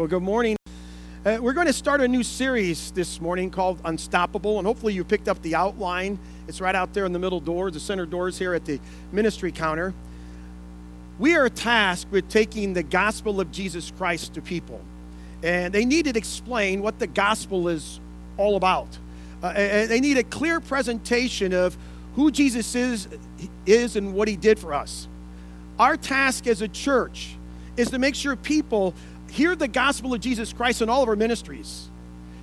Well, good morning. Uh, we're going to start a new series this morning called Unstoppable, and hopefully you picked up the outline. It's right out there in the middle door, the center doors here at the ministry counter. We are tasked with taking the gospel of Jesus Christ to people, and they need to explain what the gospel is all about. Uh, and they need a clear presentation of who Jesus is, is and what he did for us. Our task as a church is to make sure people hear the gospel of Jesus Christ in all of our ministries.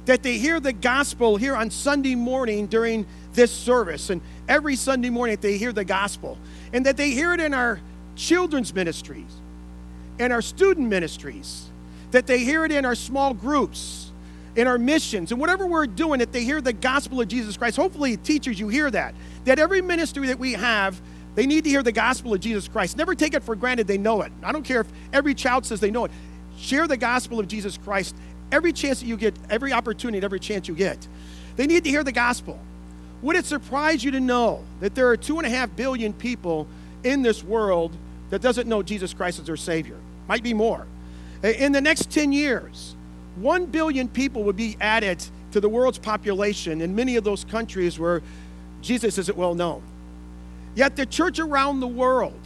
That they hear the gospel here on Sunday morning during this service, and every Sunday morning that they hear the gospel, and that they hear it in our children's ministries, in our student ministries, that they hear it in our small groups, in our missions, and whatever we're doing, that they hear the gospel of Jesus Christ. Hopefully, teachers, you hear that. That every ministry that we have, they need to hear the gospel of Jesus Christ. Never take it for granted they know it. I don't care if every child says they know it. Share the gospel of Jesus Christ every chance that you get, every opportunity, every chance you get. They need to hear the gospel. Would it surprise you to know that there are two and a half billion people in this world that doesn't know Jesus Christ as their Savior? Might be more. In the next 10 years, 1 billion people would be added to the world's population in many of those countries where Jesus isn't well known. Yet the church around the world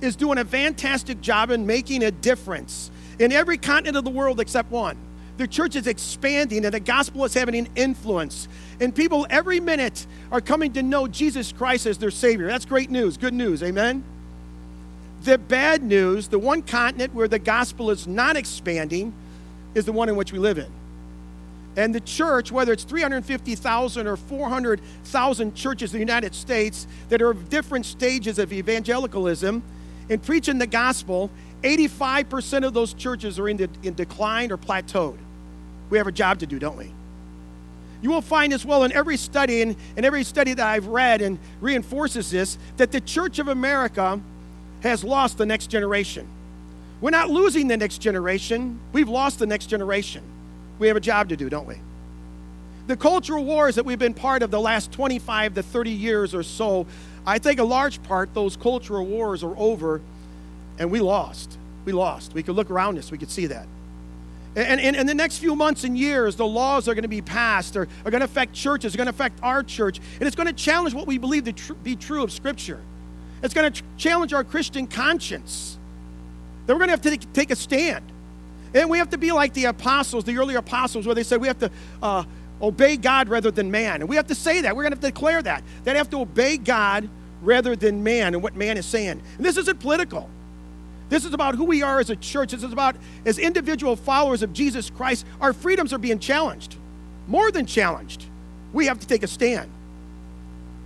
is doing a fantastic job in making a difference in every continent of the world except one. The church is expanding and the gospel is having an influence. And people every minute are coming to know Jesus Christ as their Savior. That's great news, good news, amen? The bad news, the one continent where the gospel is not expanding, is the one in which we live in. And the church, whether it's 350,000 or 400,000 churches in the United States that are of different stages of evangelicalism and preaching the gospel, 85% of those churches are in, the, in decline or plateaued. We have a job to do, don't we? You will find as well in every study, and, and every study that I've read and reinforces this, that the Church of America has lost the next generation. We're not losing the next generation, we've lost the next generation. We have a job to do, don't we? The cultural wars that we've been part of the last 25 to 30 years or so, I think a large part those cultural wars are over and we lost. We lost. We could look around us, we could see that. And in the next few months and years, the laws are going to be passed, are going to affect churches, are going to affect our church, and it's going to challenge what we believe to tr- be true of Scripture. It's going to challenge our Christian conscience. That we're going to have to take, a stand. And we have to be like the apostles, the early apostles, where they said we have to uh, obey God rather than man. And we have to say that. We're going to have to declare that. That have to obey God rather than man and what man is saying. And this isn't political. This is about who we are as a church. This is about, as individual followers of Jesus Christ, our freedoms are being challenged. More than challenged. We have to take a stand.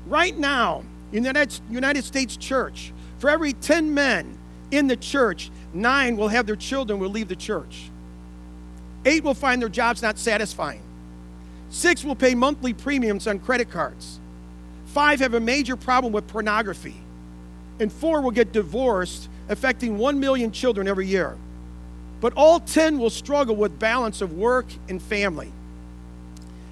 Right now, in the United States church, for every 10 men in the church, nine will have their children will leave the church. Eight will find their jobs not satisfying. Six will pay monthly premiums on credit cards. Five have a major problem with pornography. And four will get divorced affecting 1 million children every year. But all 10 will struggle with balance of work and family.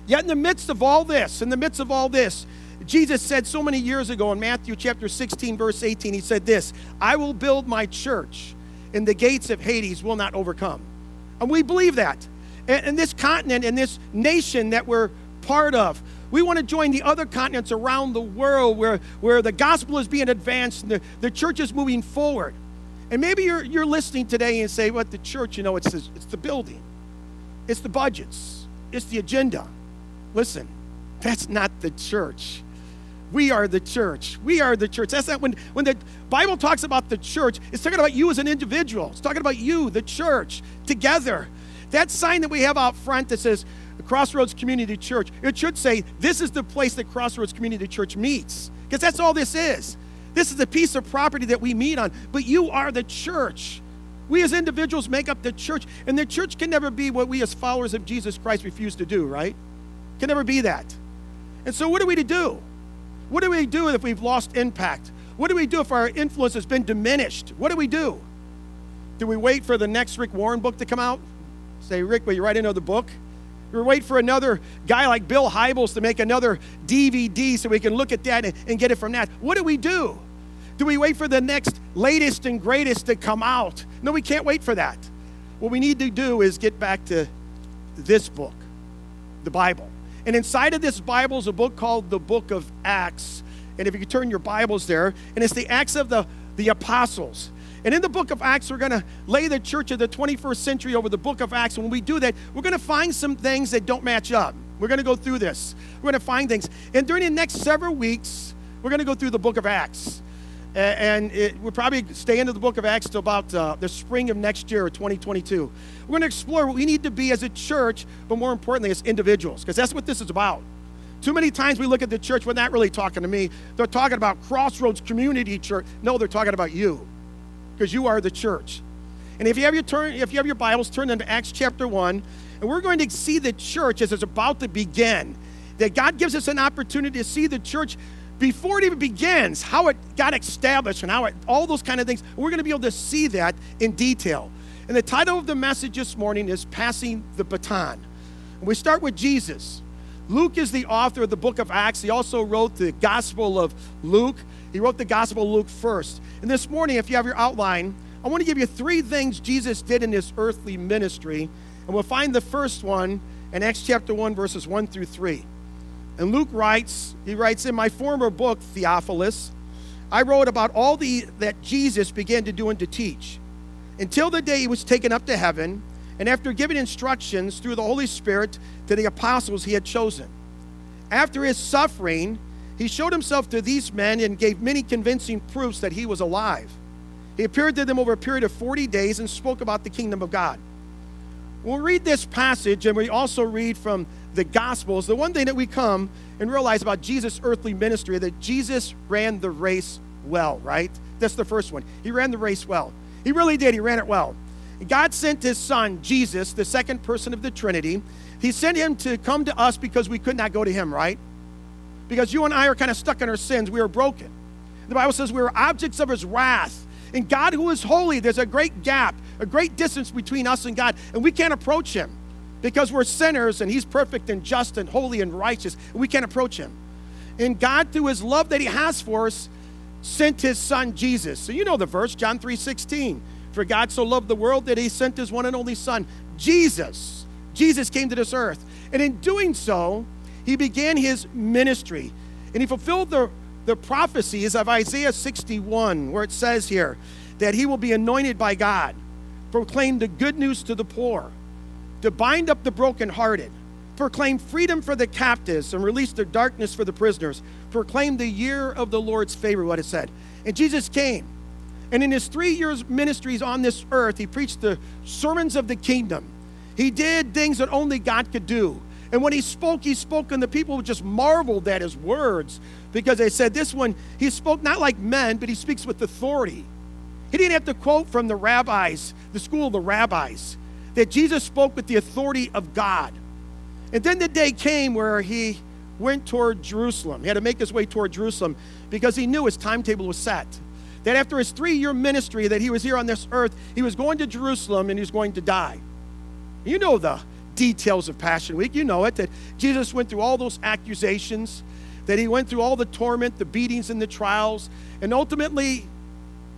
Yet, in the midst of all this, in the midst of all this, Jesus said so many years ago in Matthew chapter 16, verse 18, he said this I will build my church, and the gates of Hades will not overcome. And we believe that. And, this continent and this nation that we're part of, we want to join the other continents around the world where, where the gospel is being advanced and the, the church is moving forward. And maybe you're, you're listening today and say, what, the church, you know, it's, it's the building, it's the budgets, it's the agenda. Listen, that's not the church. We are the church. We are the church. That's not when, when the Bible talks about the church, it's talking about you as an individual. It's talking about you, the church, together. That sign that we have out front that says Crossroads Community Church, it should say, This is the place that Crossroads Community Church meets. Because that's all this is. This is a piece of property that we meet on, but you are the church. We as individuals make up the church, and the church can never be what we as followers of Jesus Christ refuse to do, right? Can never be that. And so, what are we to do? What do we do if we've lost impact? What do we do if our influence has been diminished? What do we do? Do we wait for the next Rick Warren book to come out? Say, Rick, will you write another book? Or wait for another guy like Bill Hybels to make another DVD so we can look at that and, and get it from that. What do we do? Do we wait for the next latest and greatest to come out? No, we can't wait for that. what we need to do is get back to this book, the Bible. And inside of this Bible is a book called the Book of Acts. And if you could turn your Bibles there, and it's the Acts of the, the Apostles. And in the book of Acts, we're going to lay the church of the 21st century over the book of Acts. And when we do that, we're going to find some things that don't match up. We're going to go through this. We're going to find things. And during the next several weeks, we're going to go through the book of Acts. And it, we'll probably stay into the book of Acts till about uh, the spring of next year, 2022. We're going to explore what we need to be as a church, but more importantly, as individuals, because that's what this is about. Too many times we look at the church, we're not really talking to me. They're talking about Crossroads Community Church. No, they're talking about you because you are the church. And if you have your turn, if you have your Bibles, turn into Acts chapter 1, and we're going to see the church as it's about to begin. That God gives us an opportunity to see the church before it even begins, how it got established and how it, all those kind of things. We're going to be able to see that in detail. And the title of the message this morning is Passing the Baton. And we start with Jesus. Luke is the author of the book of Acts. He also wrote the Gospel of Luke. He wrote the Gospel of Luke first. And this morning, if you have your outline, I want to give you three things Jesus did in his earthly ministry. And we'll find the first one in Acts chapter 1, verses 1 through 3. And Luke writes, he writes, In my former book, Theophilus, I wrote about all the that Jesus began to do and to teach, until the day he was taken up to heaven, and after giving instructions through the Holy Spirit to the apostles he had chosen. After his suffering, he showed himself to these men and gave many convincing proofs that he was alive. He appeared to them over a period of 40 days and spoke about the kingdom of God. We'll read this passage and we also read from the Gospels. The one thing that we come and realize about Jesus' earthly ministry that Jesus ran the race well, right? That's the first one. He ran the race well. He really did. He ran it well. God sent his son, Jesus, the second person of the Trinity. He sent him to come to us because we could not go to him, right? Because you and I are kind of stuck in our sins. We are broken. The Bible says we are objects of his wrath. And God, who is holy, there's a great gap, a great distance between us and God, and we can't approach him because we're sinners and he's perfect and just and holy and righteous, and we can't approach him. And God, through his love that he has for us, sent his son Jesus. So you know the verse, John 3 16. For God so loved the world that he sent his one and only Son, Jesus. Jesus came to this earth. And in doing so, he began his ministry. And he fulfilled the, the prophecies of Isaiah 61, where it says here that he will be anointed by God, proclaim the good news to the poor, to bind up the brokenhearted, proclaim freedom for the captives, and release the darkness for the prisoners, proclaim the year of the Lord's favor, what it said. And Jesus came. And in his three years ministries on this earth, he preached the sermons of the kingdom. He did things that only God could do. And when he spoke, he spoke, and the people just marveled at his words because they said, This one, he spoke not like men, but he speaks with authority. He didn't have to quote from the rabbis, the school of the rabbis, that Jesus spoke with the authority of God. And then the day came where he went toward Jerusalem. He had to make his way toward Jerusalem because he knew his timetable was set that after his three year ministry that he was here on this earth, he was going to Jerusalem and he was going to die. You know the details of Passion Week. You know it, that Jesus went through all those accusations, that he went through all the torment, the beatings, and the trials, and ultimately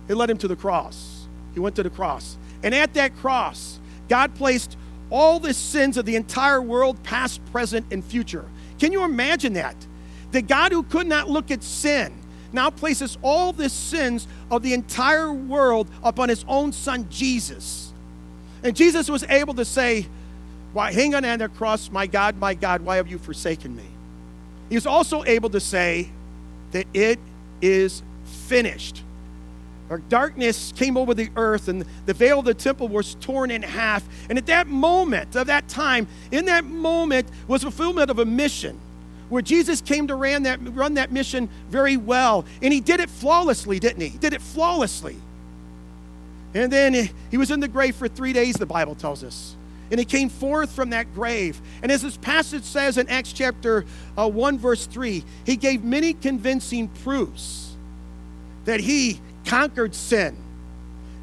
it led him to the cross. He went to the cross. And at that cross, God placed all the sins of the entire world, past, present, and future. Can you imagine that? The God who could not look at sin, now places all the sins of the entire world upon his own son Jesus. And Jesus was able to say, Why hang on the cross, my God, my God, why have you forsaken me? He was also able to say that it is finished. Or darkness came over the earth, and the veil of the temple was torn in half. And at that moment, of that time, in that moment was fulfillment of a mission where Jesus came to run that, run that mission very well. And he did it flawlessly, didn't he? He did it flawlessly. And then he was in the grave for three days, the Bible tells us. And he came forth from that grave. And as this passage says in Acts chapter uh, 1, verse 3, he gave many convincing proofs that he conquered sin,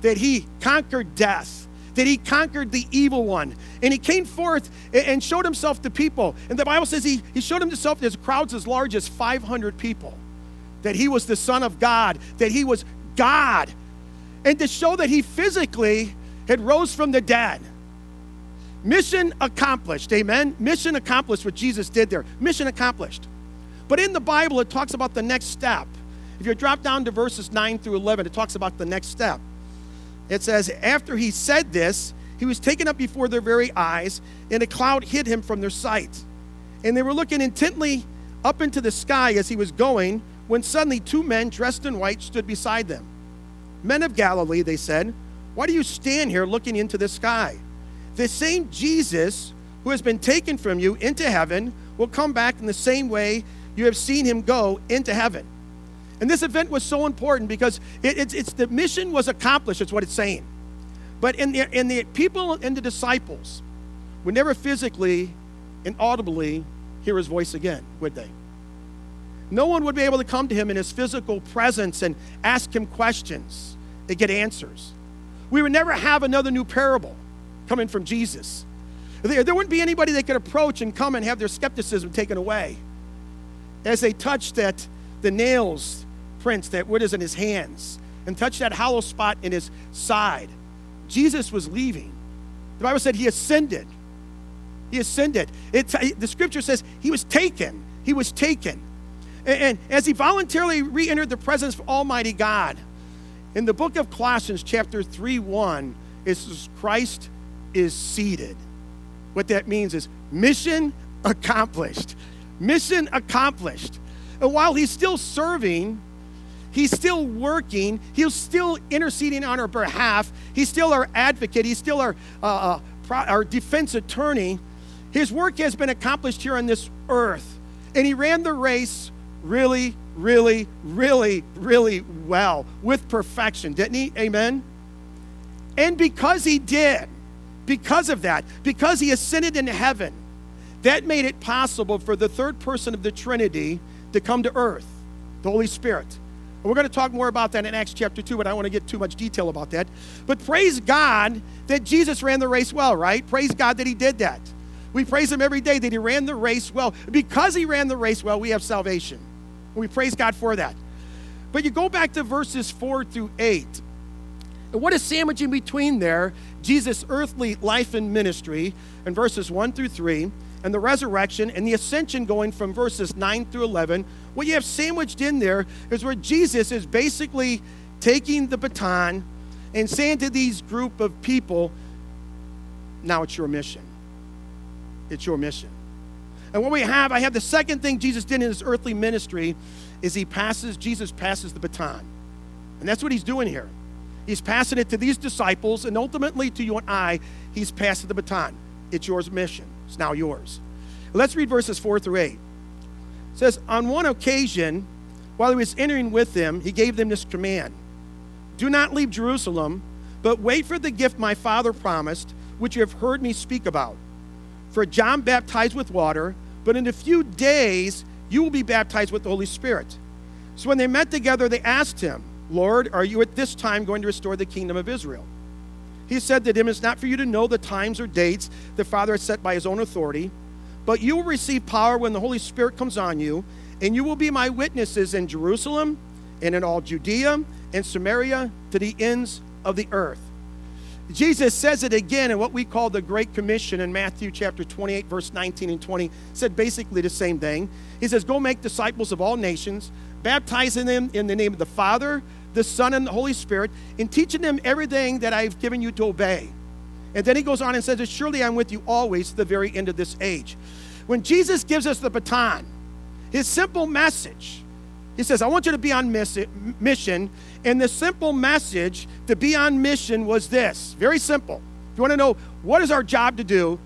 that he conquered death, that he conquered the evil one. And he came forth and showed himself to people. And the Bible says he, he showed himself to crowds as large as 500 people. That he was the Son of God, that he was God. And to show that he physically had rose from the dead. Mission accomplished. Amen. Mission accomplished what Jesus did there. Mission accomplished. But in the Bible, it talks about the next step. If you drop down to verses 9 through 11, it talks about the next step. It says, After he said this, he was taken up before their very eyes, and a cloud hid him from their sight. And they were looking intently up into the sky as he was going, when suddenly two men dressed in white stood beside them. Men of Galilee, they said, why do you stand here looking into the sky? The same Jesus who has been taken from you into heaven will come back in the same way you have seen him go into heaven. And this event was so important because it, it's, it's, the mission was accomplished, it's what it's saying. But in the, in the people and the disciples would never physically and audibly hear his voice again, would they? No one would be able to come to him in his physical presence and ask him questions and get answers. We would never have another new parable coming from Jesus. There, there wouldn't be anybody they could approach and come and have their skepticism taken away. As they touched that, the nails prints that what is in his hands and touched that hollow spot in his side, Jesus was leaving. The Bible said he ascended. He ascended. It, the scripture says he was taken. He was taken. And, and as he voluntarily re entered the presence of Almighty God, in the book of Colossians, chapter 3 1, it says, Christ is seated. What that means is mission accomplished. Mission accomplished. And while he's still serving, he's still working, he's still interceding on our behalf, he's still our advocate, he's still our, uh, uh, our defense attorney. His work has been accomplished here on this earth. And he ran the race really, really, really, really well with perfection, didn't he? Amen? And because he did, because of that, because he ascended into heaven, that made it possible for the third person of the Trinity to come to earth, the Holy Spirit. And we're going to talk more about that in Acts chapter 2, but I don't want to get too much detail about that. But praise God that Jesus ran the race well, right? Praise God that he did that. We praise him every day that he ran the race well. Because he ran the race well, we have salvation. We praise God for that. But you go back to verses 4 through 8. And what is sandwiching between there? Jesus' earthly life and ministry in verses 1 through 3, and the resurrection and the ascension going from verses 9 through 11. What you have sandwiched in there is where Jesus is basically taking the baton and saying to these group of people, now it's your mission. It's your mission. And what we have, I have the second thing Jesus did in his earthly ministry is he passes, Jesus passes the baton. And that's what he's doing here. He's passing it to these disciples, and ultimately to you and I, he's passing the baton. It's yours mission. It's now yours. Let's read verses 4 through 8. It says, On one occasion, while he was entering with them, he gave them this command Do not leave Jerusalem, but wait for the gift my father promised, which you have heard me speak about. For John baptized with water, but in a few days you will be baptized with the Holy Spirit. So when they met together, they asked him, Lord, are you at this time going to restore the kingdom of Israel? He said to them, It's not for you to know the times or dates the Father has set by his own authority, but you will receive power when the Holy Spirit comes on you, and you will be my witnesses in Jerusalem and in all Judea and Samaria to the ends of the earth. Jesus says it again in what we call the Great Commission in Matthew chapter 28, verse 19 and 20. Said basically the same thing. He says, Go make disciples of all nations, baptizing them in the name of the Father, the Son, and the Holy Spirit, in teaching them everything that I've given you to obey. And then he goes on and says, Surely I'm with you always to the very end of this age. When Jesus gives us the baton, his simple message, he says, I want you to be on mission. And the simple message to be on mission was this very simple. If you want to know what is our job to do,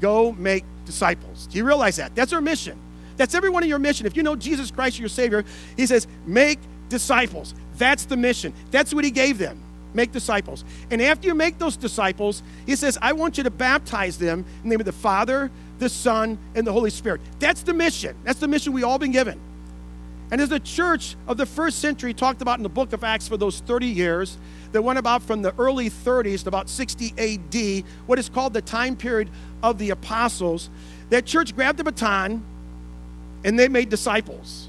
go make disciples. Do you realize that? That's our mission. That's every one of your mission. If you know Jesus Christ, your Savior, He says, make disciples. That's the mission. That's what He gave them. Make disciples. And after you make those disciples, He says, I want you to baptize them in the name of the Father, the Son, and the Holy Spirit. That's the mission. That's the mission we all been given. And as the church of the first century talked about in the book of Acts for those 30 years, that went about from the early 30s to about 60 AD, what is called the time period of the apostles, that church grabbed the baton and they made disciples.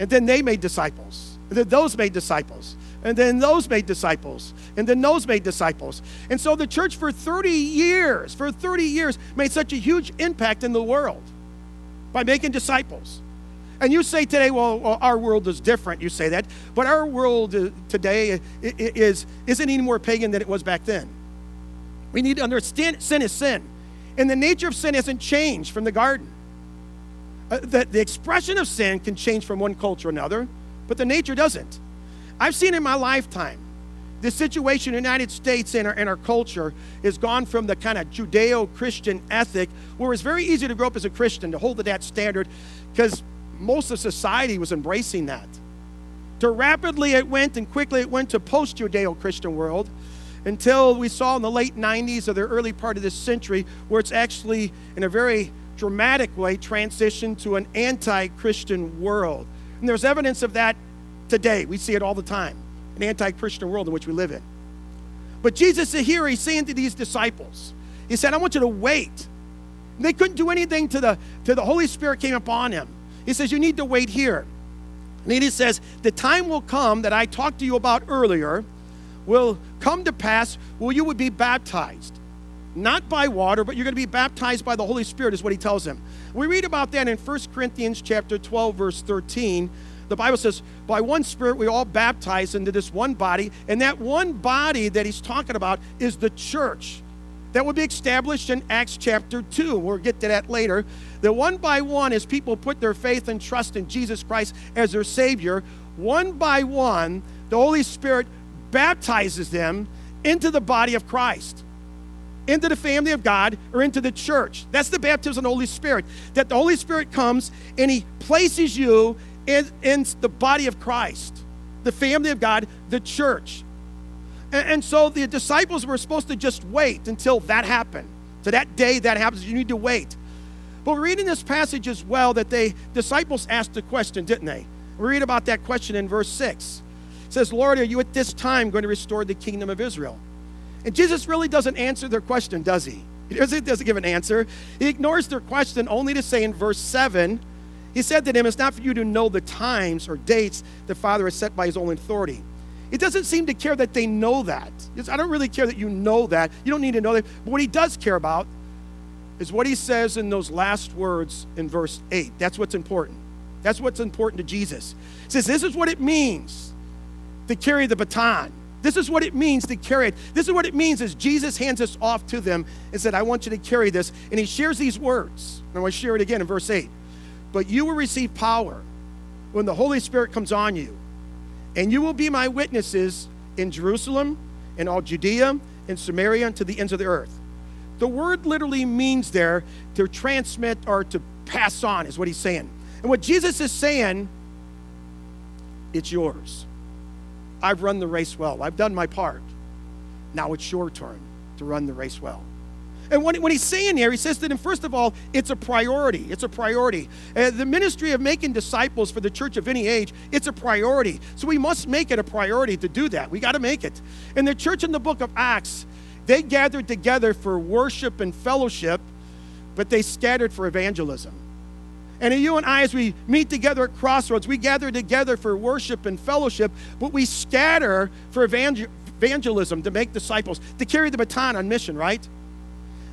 And then they made disciples. And then those made disciples. And then those made disciples. and then those made disciples. And so the church for 30 years, for 30 years, made such a huge impact in the world by making disciples. And you say today, well, well our world is different. You say that. But our world uh, today is, isn't any more pagan than it was back then. We need to understand sin is sin. And the nature of sin hasn't changed from the garden. Uh, the, the expression of sin can change from one culture to another, but the nature doesn't. I've seen in my lifetime the situation in the United States and our, and our culture has gone from the kind of Judeo Christian ethic where it's very easy to grow up as a Christian, to hold to that standard, because most of society was embracing that. To rapidly it went and quickly it went to post Judeo Christian world until we saw in the late 90s or the early part of this century where it's actually in a very dramatic way transitioned to an anti Christian world. And there's evidence of that today. We see it all the time in an anti Christian world in which we live in. But Jesus is here, he's saying to these disciples, He said, I want you to wait. And they couldn't do anything to the, to the Holy Spirit came upon him. He says, You need to wait here. And he says, The time will come that I talked to you about earlier will come to pass where you would be baptized. Not by water, but you're going to be baptized by the Holy Spirit, is what he tells him. We read about that in 1 Corinthians chapter 12, verse 13. The Bible says, by one Spirit we all baptized into this one body, and that one body that he's talking about is the church. That will be established in Acts chapter 2. We'll get to that later. That one by one, as people put their faith and trust in Jesus Christ as their Savior, one by one, the Holy Spirit baptizes them into the body of Christ, into the family of God, or into the church. That's the baptism of the Holy Spirit. That the Holy Spirit comes and He places you in, in the body of Christ, the family of God, the church. And, and so the disciples were supposed to just wait until that happened. So that day that happens, you need to wait. But we're reading this passage as well that the disciples asked a question, didn't they? We read about that question in verse 6 says, Lord, are you at this time going to restore the kingdom of Israel? And Jesus really doesn't answer their question, does he? He doesn't, doesn't give an answer. He ignores their question only to say in verse 7, he said to them, It's not for you to know the times or dates the Father has set by his own authority. It doesn't seem to care that they know that. I don't really care that you know that. You don't need to know that. But what he does care about is what he says in those last words in verse 8. That's what's important. That's what's important to Jesus. He says, This is what it means to carry the baton. This is what it means to carry it. This is what it means as Jesus hands us off to them and said, I want you to carry this. And he shares these words. And I want to share it again in verse 8. But you will receive power when the Holy Spirit comes on you. And you will be my witnesses in Jerusalem, in all Judea, in Samaria, and to the ends of the earth. The word literally means there to transmit or to pass on, is what he's saying. And what Jesus is saying, it's yours. I've run the race well. I've done my part. Now it's your turn to run the race well. And when, when he's saying here, he says that, and first of all, it's a priority. It's a priority. Uh, the ministry of making disciples for the church of any age, it's a priority. So we must make it a priority to do that. We got to make it. And the church in the book of Acts, they gathered together for worship and fellowship, but they scattered for evangelism. And you and I, as we meet together at Crossroads, we gather together for worship and fellowship, but we scatter for evangelism to make disciples, to carry the baton on mission, right?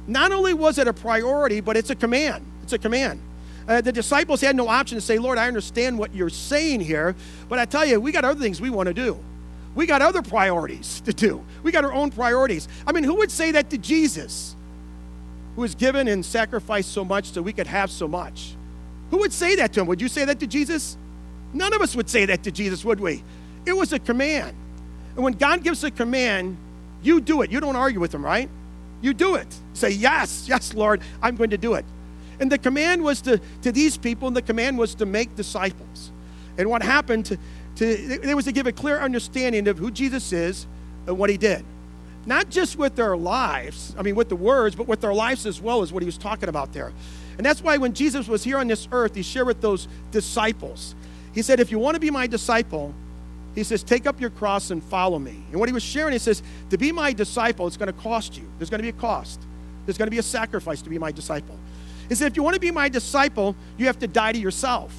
Not only was it a priority, but it's a command. It's a command. Uh, the disciples had no option to say, Lord, I understand what you're saying here, but I tell you, we got other things we want to do. We got other priorities to do. We got our own priorities. I mean, who would say that to Jesus, who has given and sacrificed so much so we could have so much? Who would say that to him? Would you say that to Jesus? None of us would say that to Jesus, would we? It was a command. And when God gives a command, you do it. You don't argue with him, right? You do it. Say, Yes, yes, Lord, I'm going to do it. And the command was to, to these people, and the command was to make disciples. And what happened to, to it was to give a clear understanding of who Jesus is and what he did. Not just with their lives, I mean, with the words, but with their lives as well, is what he was talking about there. And that's why when Jesus was here on this earth, he shared with those disciples. He said, If you want to be my disciple, he says, Take up your cross and follow me. And what he was sharing, he says, To be my disciple, it's going to cost you. There's going to be a cost, there's going to be a sacrifice to be my disciple. He said, If you want to be my disciple, you have to die to yourself.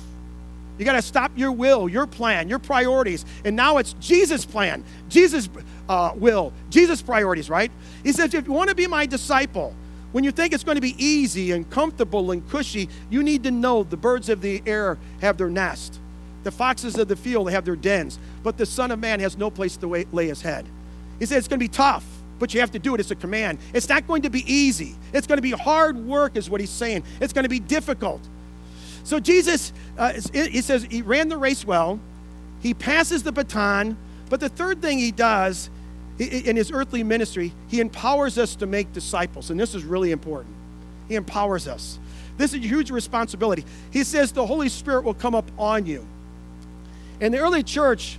You got to stop your will, your plan, your priorities. And now it's Jesus' plan, Jesus' uh, will, Jesus' priorities, right? He says, if you want to be my disciple, when you think it's going to be easy and comfortable and cushy, you need to know the birds of the air have their nest. The foxes of the field have their dens, but the Son of Man has no place to lay his head. He said it's going to be tough, but you have to do it. It's a command. It's not going to be easy. It's going to be hard work, is what he's saying. It's going to be difficult. So Jesus, uh, he says he ran the race well. He passes the baton. But the third thing he does in his earthly ministry, he empowers us to make disciples. And this is really important. He empowers us. This is a huge responsibility. He says the Holy Spirit will come up on you. And the early church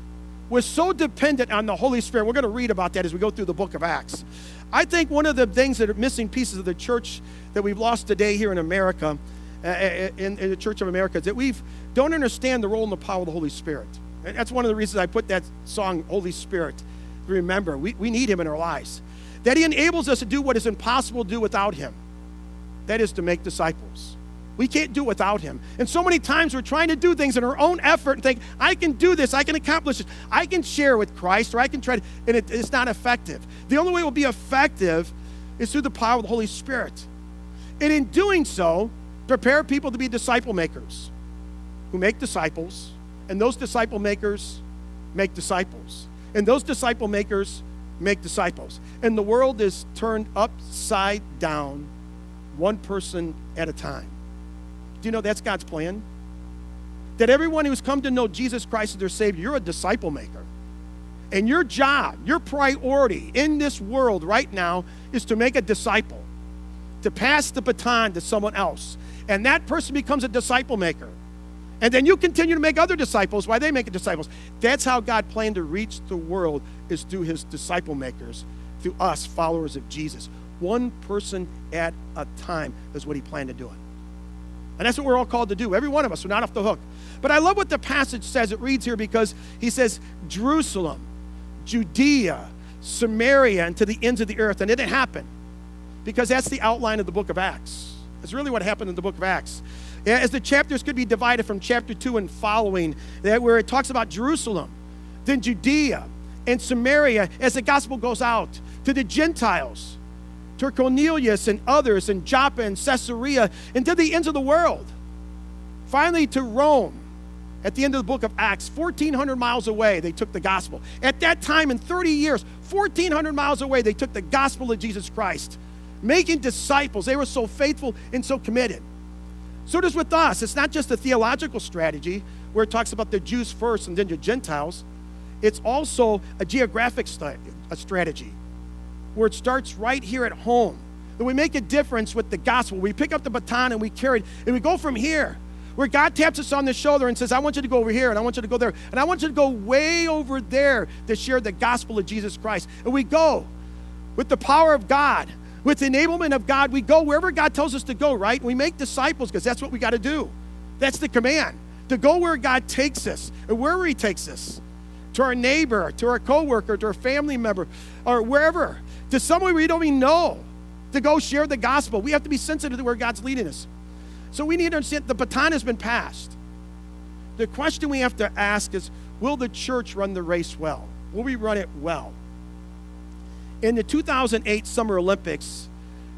was so dependent on the Holy Spirit. We're going to read about that as we go through the book of Acts. I think one of the things that are missing pieces of the church that we've lost today here in America, uh, uh, in, in, the Church of America, is that we don't understand the role and the power of the Holy Spirit. And that's one of the reasons I put that song, Holy Spirit. Remember, we, we need Him in our lives. That He enables us to do what is impossible to do without Him. That is to make disciples. We can't do without him. And so many times we're trying to do things in our own effort and think, I can do this, I can accomplish this, I can share with Christ, or I can try to, and it, it's not effective. The only way it will be effective is through the power of the Holy Spirit. And in doing so, prepare people to be disciple makers who make disciples, and those disciple makers make disciples. And those disciple makers make disciples. And the world is turned upside down, one person at a time. Do you know that's God's plan? That everyone who's come to know Jesus Christ as their Savior, you're a disciple maker. And your job, your priority in this world right now is to make a disciple, to pass the baton to someone else. And that person becomes a disciple maker. And then you continue to make other disciples while they make it disciples. That's how God planned to reach the world is through his disciple makers, through us, followers of Jesus. One person at a time is what he planned to do it. And that's what we're all called to do. Every one of us, we're not off the hook. But I love what the passage says. It reads here because he says, Jerusalem, Judea, Samaria, and to the ends of the earth. And it didn't happen because that's the outline of the book of Acts. That's really what happened in the book of Acts. As the chapters could be divided from chapter 2 and following, that where it talks about Jerusalem, then Judea, and Samaria as the gospel goes out to the Gentiles to Cornelius and others in Joppa and Caesarea and to the ends of the world. Finally, to Rome at the end of the book of Acts, 1,400 miles away, they took the gospel. At that time, in 30 years, 1,400 miles away, they took the gospel of Jesus Christ, making disciples. They were so faithful and so committed. So it is with us. It's not just a theological strategy where it talks about the Jews first and then the Gentiles. It's also a geographic st- a strategy where it starts right here at home. That we make a difference with the gospel. We pick up the baton and we carry it, and we go from here. Where God taps us on the shoulder and says, I want you to go over here, and I want you to go there, and I want you to go way over there to share the gospel of Jesus Christ. And we go with the power of God, with the enablement of God. We go wherever God tells us to go, right? We make disciples because that's what we got to do. That's the command to go where God takes us and wherever He takes us to our neighbor, to our coworker, to our family member, or wherever to someone we don't even know to go share the gospel. We have to be sensitive to where God's leading us. So we need to understand the baton has been passed. The question we have to ask is will the church run the race well? Will we run it well? In the 2008 Summer Olympics,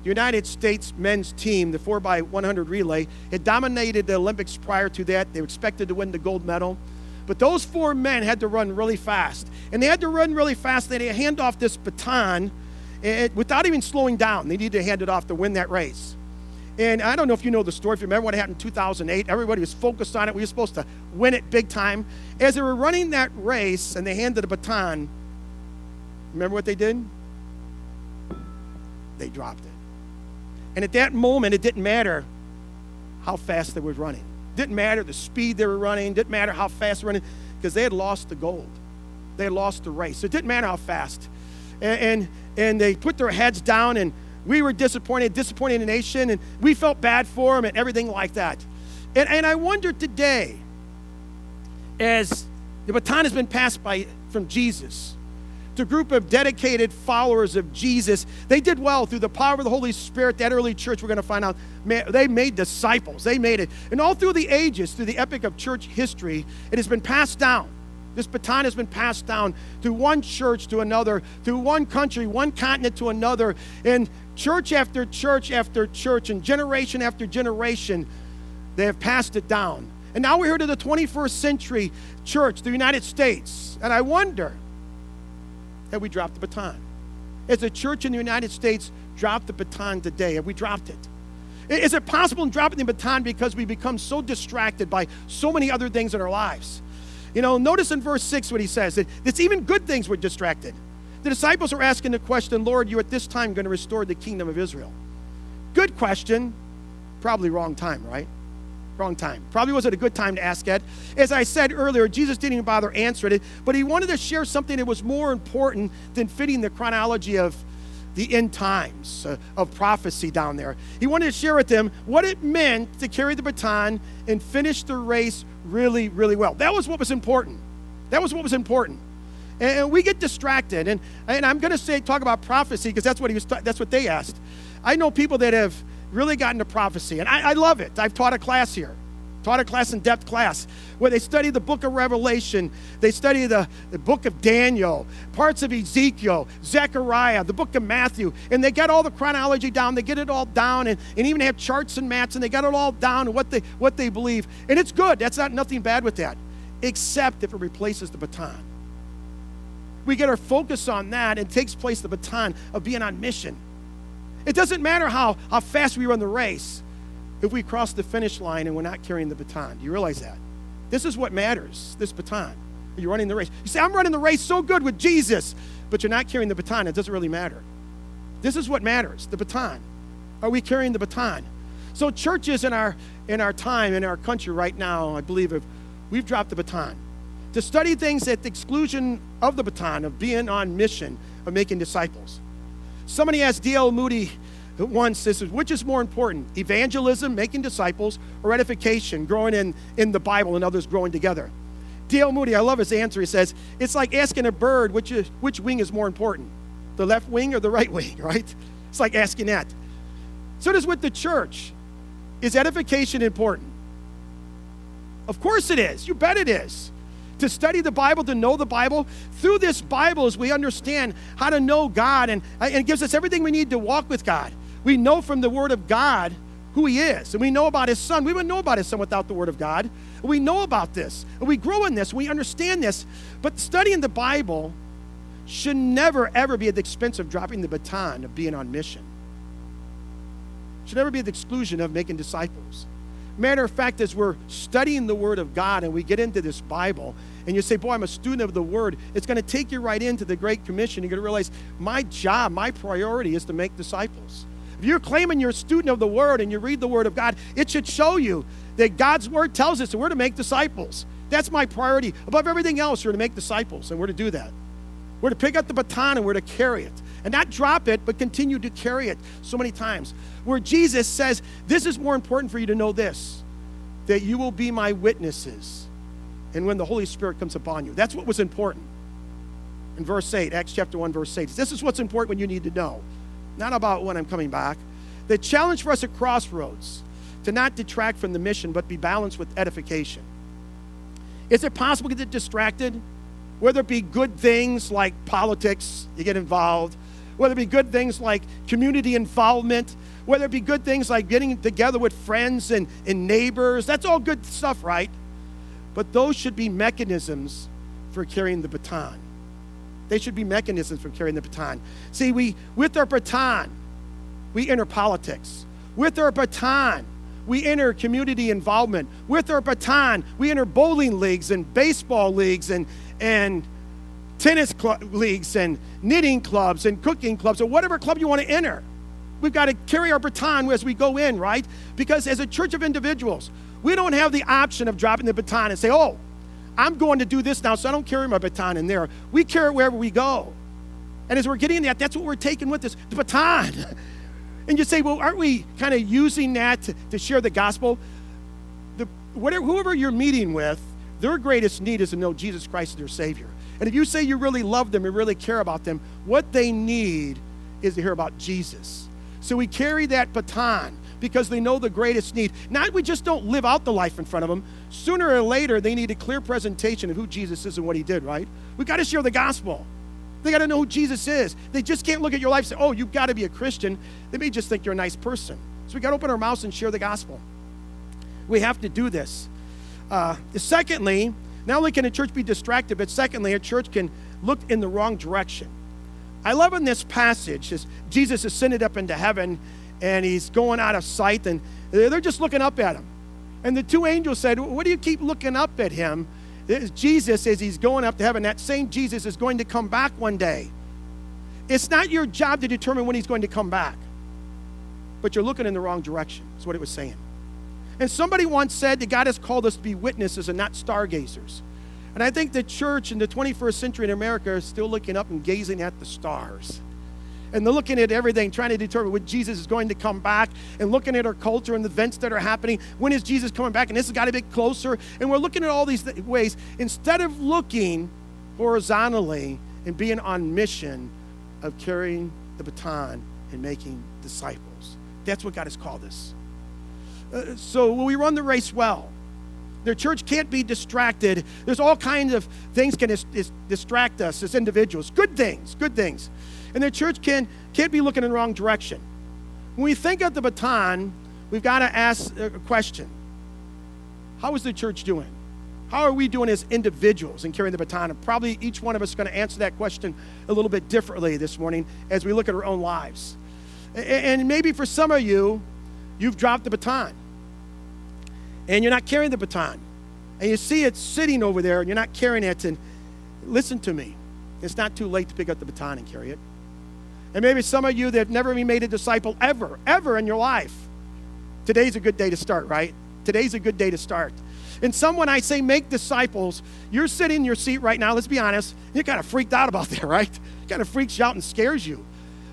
the United States men's team, the 4x100 relay, had dominated the Olympics prior to that. They were expected to win the gold medal. But those four men had to run really fast. And they had to run really fast. They had to hand off this baton it, without even slowing down. They needed to hand it off to win that race. And I don't know if you know the story. If you remember what happened in 2008, everybody was focused on it. We were supposed to win it big time. As they were running that race and they handed the baton, remember what they did? They dropped it. And at that moment, it didn't matter how fast they were running. Didn't matter the speed they were running. Didn't matter how fast they were running because they had lost the gold. They had lost the race. It didn't matter how fast and, and, and they put their heads down, and we were disappointed, disappointed in the nation, and we felt bad for them and everything like that. And, and I wonder today, as the baton has been passed by, from Jesus to a group of dedicated followers of Jesus. They did well through the power of the Holy Spirit. That early church, we're going to find out, they made disciples. They made it. And all through the ages, through the epic of church history, it has been passed down. This baton has been passed down through one church to another, through one country, one continent to another, and church after church after church, and generation after generation, they have passed it down. And now we're here to the 21st century church, the United States. And I wonder, have we dropped the baton? As a church in the United States dropped the baton today, have we dropped it? Is it possible in dropping the baton because we become so distracted by so many other things in our lives? You know, notice in verse 6 what he says that it's even good things we're distracted. The disciples are asking the question, Lord, you at this time going to restore the kingdom of Israel? Good question, probably wrong time, right? Wrong time. Probably wasn't a good time to ask that. As I said earlier, Jesus didn't even bother answering it, but he wanted to share something that was more important than fitting the chronology of the end times uh, of prophecy down there. He wanted to share with them what it meant to carry the baton and finish the race really, really well. That was what was important. That was what was important. And, and we get distracted. And, and I'm going to say, talk about prophecy because that's what he was. that's what they asked. I know people that have really gotten to prophecy, and I, I love it. I've taught a class here taught a class in depth class where they study the book of Revelation, they study the, the book of Daniel, parts of Ezekiel, Zechariah, the book of Matthew, and they get all the chronology down, they get it all down, and, and even have charts and maps, and they got it all down and what they what they believe. And it's good. That's not nothing bad with that. Except if it replaces the baton. We get our focus on that and takes place the baton of being on mission. It doesn't matter how, how fast we run the race if we cross the finish line and we're not carrying the baton. Do you realize that? This is what matters, this baton. You're running the race. You say, I'm running the race so good with Jesus, but you're not carrying the baton. It doesn't really matter. This is what matters the baton. Are we carrying the baton? So, churches in our, in our time, in our country right now, I believe, have, we've dropped the baton. To study things at the exclusion of the baton, of being on mission, of making disciples. Somebody asked D.L. Moody once this is which is more important evangelism making disciples or edification growing in, in the bible and others growing together? D.L. Moody i love his answer. He says it's like asking a bird which, is, which wing is more important the left wing or the right wing right? It's like asking that. So it is with the church. Is edification important? Of course it is. You bet it is to study the Bible, to know the Bible. Through this Bible, as we understand how to know God, and, uh, and it gives us everything we need to walk with God. We know from the Word of God who He is, and we know about His Son. We wouldn't know about His Son without the Word of God. We know about this, and we grow in this, we understand this. But studying the Bible should never, ever be at the expense of dropping the baton of being on mission. Should never be at the exclusion of making disciples. Matter of fact, as we're studying the Word of God and we get into this Bible, and you say, Boy, I'm a student of the Word, it's going to take you right into the Great Commission. You're going to realize my job, my priority is to make disciples. If you're claiming you're a student of the Word and you read the Word of God, it should show you that God's Word tells us that we're to make disciples. That's my priority. Above everything else, we're to make disciples, and we're to do that. We're to pick up the baton and we're to carry it. And not drop it, but continue to carry it so many times. Where Jesus says, This is more important for you to know this that you will be my witnesses. And when the Holy Spirit comes upon you, that's what was important. In verse 8, Acts chapter 1, verse 8, this is what's important when you need to know not about when I'm coming back. The challenge for us at Crossroads to not detract from the mission, but be balanced with edification. Is it possible to get distracted? Whether it be good things like politics, you get involved, whether it be good things like community involvement, whether it be good things like getting together with friends and, and neighbors, that's all good stuff, right? But those should be mechanisms for carrying the baton. They should be mechanisms for carrying the baton. See, we with our baton, we enter politics. With our baton, we enter community involvement. With our baton, we enter bowling leagues and baseball leagues and and tennis cl- leagues and knitting clubs and cooking clubs or whatever club you want to enter. We've got to carry our baton as we go in, right? Because as a church of individuals, we don't have the option of dropping the baton and say, oh, I'm going to do this now, so I don't carry my baton in there. We carry it wherever we go. And as we're getting that, that's what we're taking with us the baton. and you say, well, aren't we kind of using that to, to share the gospel? The, whatever, whoever you're meeting with, their greatest need is to know Jesus Christ as their Savior. And if you say you really love them and really care about them, what they need is to hear about Jesus. So we carry that baton because they know the greatest need. Not we just don't live out the life in front of them. Sooner or later, they need a clear presentation of who Jesus is and what he did, right? We got to share the gospel. They got to know who Jesus is. They just can't look at your life and say, oh, you've got to be a Christian. They may just think you're a nice person. So we got to open our mouths and share the gospel. We have to do this. Uh, secondly, not only can a church be distracted, but secondly, a church can look in the wrong direction. I love in this passage as Jesus ascended up into heaven and he's going out of sight, and they're just looking up at him. And the two angels said, What do you keep looking up at him? Jesus, as he's going up to heaven, that same Jesus is going to come back one day. It's not your job to determine when he's going to come back, but you're looking in the wrong direction, is what it was saying. And somebody once said that God has called us to be witnesses and not stargazers. And I think the church in the 21st century in America is still looking up and gazing at the stars. And they're looking at everything, trying to determine when Jesus is going to come back, and looking at our culture and the events that are happening. When is Jesus coming back? And this has got to be closer. And we're looking at all these th- ways instead of looking horizontally and being on mission of carrying the baton and making disciples. That's what God has called us. Uh, so we run the race well? Their church can't be distracted. There's all kinds of things can dis- dis- distract us as individuals. Good things, good things. And the church can, can't be looking in the wrong direction. When we think of the baton, we've got to ask a question How is the church doing? How are we doing as individuals in carrying the baton? And probably each one of us is going to answer that question a little bit differently this morning as we look at our own lives. And maybe for some of you, you've dropped the baton and you're not carrying the baton. And you see it sitting over there and you're not carrying it. And listen to me, it's not too late to pick up the baton and carry it. And maybe some of you that have never even made a disciple ever, ever in your life, today's a good day to start, right? Today's a good day to start. And someone I say make disciples, you're sitting in your seat right now, let's be honest, you're kind of freaked out about that, right? kind of freaks you out and scares you.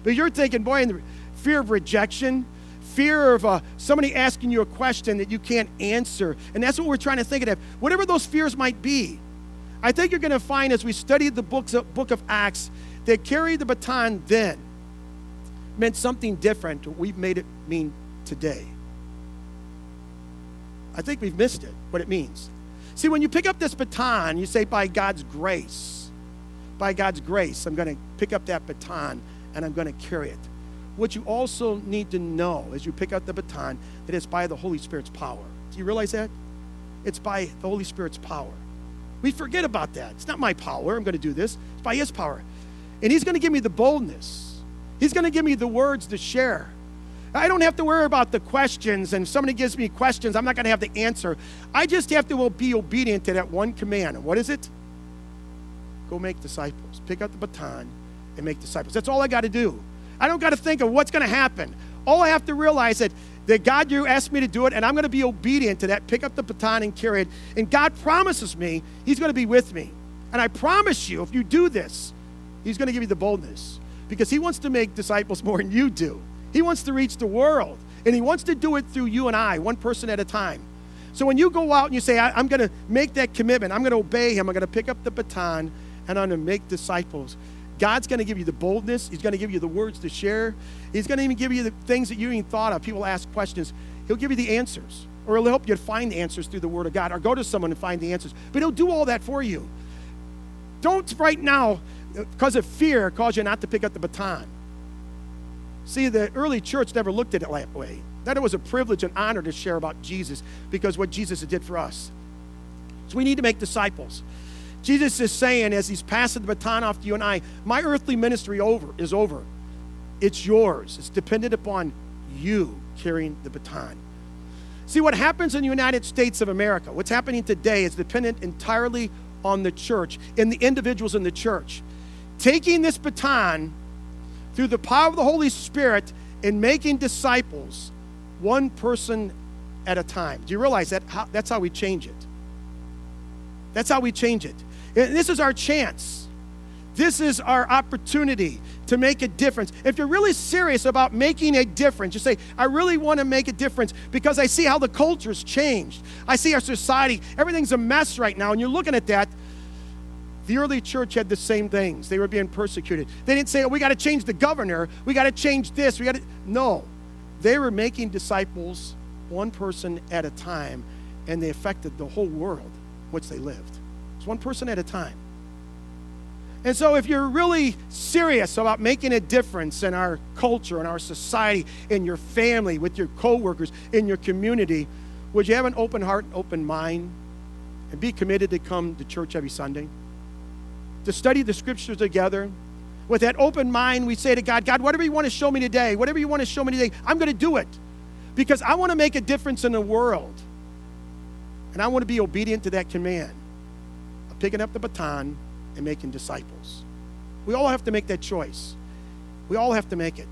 But you're thinking, boy, in the fear of rejection, fear of uh, somebody asking you a question that you can't answer. And that's what we're trying to think of. Whatever those fears might be, I think you're going to find as we study the books of, book of Acts that carry the baton then meant something different we've made it mean today. I think we've missed it, what it means. See, when you pick up this baton, you say, by God's grace, by God's grace, I'm going to pick up that baton and I'm going to carry it. What you also need to know as you pick up the baton, that it's by the Holy Spirit's power. Do you realize that? It's by the Holy Spirit's power. We forget about that. It's not my power. I'm going to do this. It's by His power. And He's going to give me the boldness. He's going to give me the words to share. I don't have to worry about the questions, and somebody gives me questions, I'm not going to have the answer. I just have to be obedient to that one command. what is it? Go make disciples. Pick up the baton and make disciples. That's all I got to do. I don't got to think of what's going to happen. All I have to realize that that God, you asked me to do it, and I'm going to be obedient to that. Pick up the baton and carry it. And God promises me He's going to be with me. And I promise you, if you do this, He's going to give you the boldness because He wants to make disciples more than you do. He wants to reach the world, and He wants to do it through you and I, one person at a time. So when you go out and you say, I'm going to make that commitment, I'm going to obey Him, I'm going to pick up the baton, and I'm going to make disciples. God's going to give you the boldness. He's going to give you the words to share. He's going to even give you the things that you even thought of. People ask questions. He'll give you the answers, or he'll help you find the answers through the Word of God, or go to someone and find the answers. But he'll do all that for you. Don't right now, because of fear, cause you not to pick up the baton. See, the early church never looked at it that way. That it was a privilege and honor to share about Jesus because what Jesus did for us. So we need to make disciples. Jesus is saying, as he's passing the baton off to you and I, my earthly ministry over is over. It's yours. It's dependent upon you carrying the baton. See, what happens in the United States of America, what's happening today, is dependent entirely on the church and the individuals in the church. Taking this baton through the power of the Holy Spirit and making disciples, one person at a time. Do you realize that? How, that's how we change it. That's how we change it. This is our chance. This is our opportunity to make a difference. If you're really serious about making a difference, you say, I really want to make a difference because I see how the culture's changed. I see our society, everything's a mess right now, and you're looking at that. The early church had the same things. They were being persecuted. They didn't say, oh, we got to change the governor. We got to change this. We got to. No. They were making disciples one person at a time, and they affected the whole world which they lived. It's one person at a time. And so, if you're really serious about making a difference in our culture, in our society, in your family, with your coworkers, in your community, would you have an open heart, open mind, and be committed to come to church every Sunday? To study the scriptures together? With that open mind, we say to God, God, whatever you want to show me today, whatever you want to show me today, I'm going to do it because I want to make a difference in the world. And I want to be obedient to that command picking up the baton and making disciples. We all have to make that choice. We all have to make it.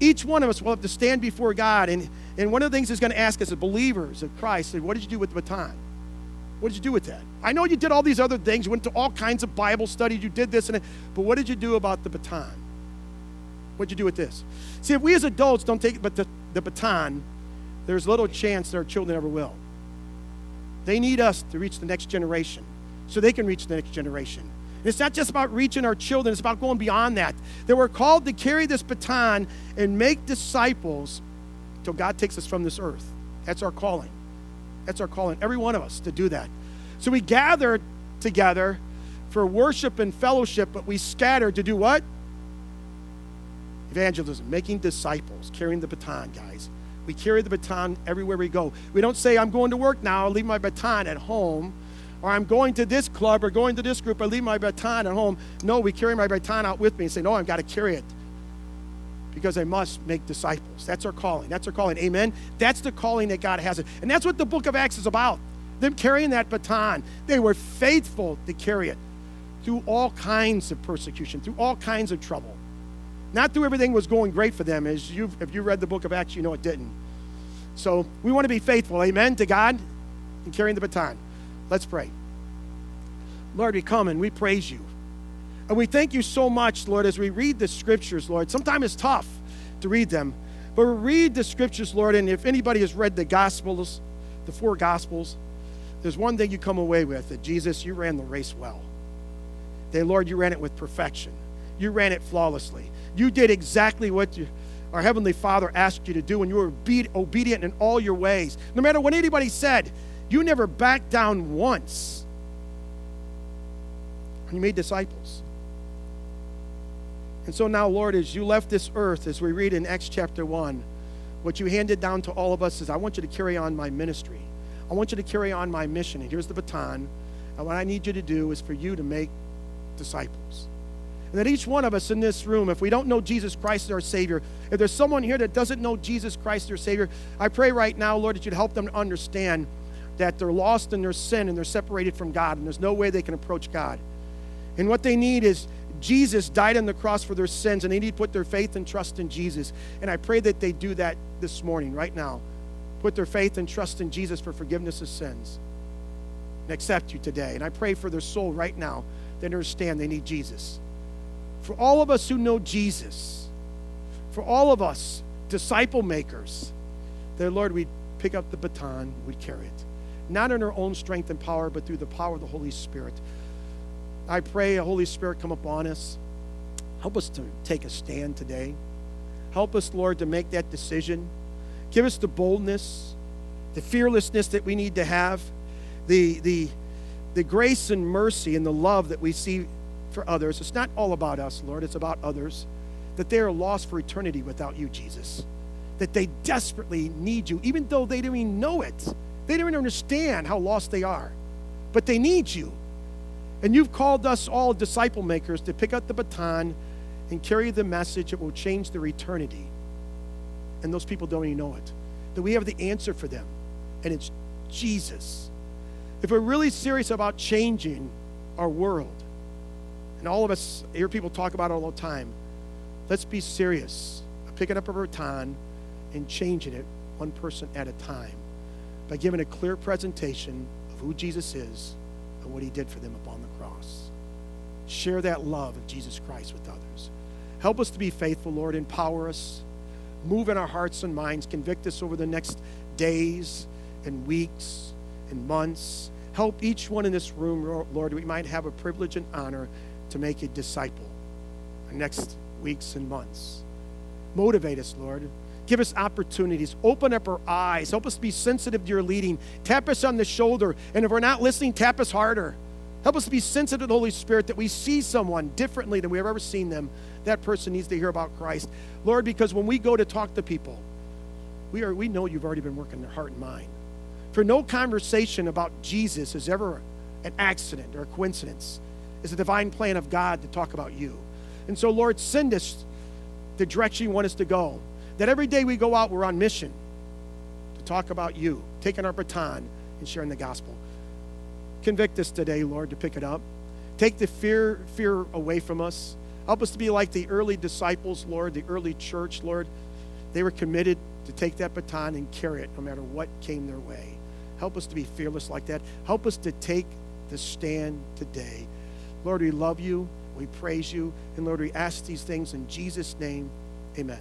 Each one of us will have to stand before God. And, and one of the things He's going to ask us as believers of Christ is, What did you do with the baton? What did you do with that? I know you did all these other things. You went to all kinds of Bible studies. You did this and that. But what did you do about the baton? What did you do with this? See, if we as adults don't take but the, the baton, there's little chance that our children ever will. They need us to reach the next generation so they can reach the next generation. It's not just about reaching our children, it's about going beyond that. That we're called to carry this baton and make disciples till God takes us from this earth. That's our calling. That's our calling, every one of us, to do that. So we gather together for worship and fellowship, but we scatter to do what? Evangelism, making disciples, carrying the baton, guys. We carry the baton everywhere we go. We don't say, I'm going to work now, I'll leave my baton at home. Or I'm going to this club or going to this group, I leave my baton at home. No, we carry my baton out with me and say, No, I've got to carry it because I must make disciples. That's our calling. That's our calling. Amen. That's the calling that God has. And that's what the book of Acts is about. Them carrying that baton. They were faithful to carry it through all kinds of persecution, through all kinds of trouble. Not through everything was going great for them. As you if you read the book of Acts, you know it didn't. So we want to be faithful, amen, to God and carrying the baton. Let's pray. Lord, we come and we praise you. And we thank you so much, Lord, as we read the scriptures, Lord. Sometimes it's tough to read them, but we read the scriptures, Lord, and if anybody has read the gospels, the four gospels, there's one thing you come away with that Jesus, you ran the race well. That, Lord, you ran it with perfection. You ran it flawlessly. You did exactly what you, our Heavenly Father asked you to do, and you were obedient in all your ways. No matter what anybody said, you never backed down once. And you made disciples. And so now, Lord, as you left this earth, as we read in Acts chapter 1, what you handed down to all of us is I want you to carry on my ministry. I want you to carry on my mission. And here's the baton. And what I need you to do is for you to make disciples. And that each one of us in this room, if we don't know Jesus Christ as our Savior, if there's someone here that doesn't know Jesus Christ as their Savior, I pray right now, Lord, that you'd help them to understand that they're lost in their sin and they're separated from God and there's no way they can approach God. And what they need is Jesus died on the cross for their sins and they need to put their faith and trust in Jesus. And I pray that they do that this morning, right now. Put their faith and trust in Jesus for forgiveness of sins and accept you today. And I pray for their soul right now that understand they need Jesus. For all of us who know Jesus, for all of us disciple makers, that Lord, we pick up the baton, we carry it. Not in our own strength and power, but through the power of the Holy Spirit. I pray, Holy Spirit, come upon us. Help us to take a stand today. Help us, Lord, to make that decision. Give us the boldness, the fearlessness that we need to have, the, the, the grace and mercy and the love that we see for others. It's not all about us, Lord, it's about others. That they are lost for eternity without you, Jesus. That they desperately need you, even though they don't even know it. They don't even understand how lost they are. But they need you. And you've called us all disciple makers to pick up the baton and carry the message that will change their eternity. And those people don't even know it. That we have the answer for them, and it's Jesus. If we're really serious about changing our world, and all of us hear people talk about it all the time, let's be serious. Picking up a baton and changing it one person at a time by giving a clear presentation of who Jesus is and what he did for them upon the cross. Share that love of Jesus Christ with others. Help us to be faithful, Lord. Empower us. Move in our hearts and minds. Convict us over the next days and weeks and months. Help each one in this room, Lord, we might have a privilege and honor to make a disciple in next weeks and months. Motivate us, Lord. Give us opportunities. Open up our eyes. Help us be sensitive to your leading. Tap us on the shoulder. And if we're not listening, tap us harder. Help us to be sensitive to the Holy Spirit that we see someone differently than we've ever seen them. That person needs to hear about Christ. Lord, because when we go to talk to people, we, are, we know you've already been working their heart and mind. For no conversation about Jesus is ever an accident or a coincidence. It's a divine plan of God to talk about you. And so, Lord, send us the direction you want us to go. That every day we go out, we're on mission to talk about you, taking our baton and sharing the gospel. Convict us today, Lord, to pick it up. Take the fear, fear away from us. Help us to be like the early disciples, Lord, the early church, Lord. They were committed to take that baton and carry it no matter what came their way. Help us to be fearless like that. Help us to take the stand today. Lord, we love you. We praise you. And Lord, we ask these things in Jesus' name. Amen.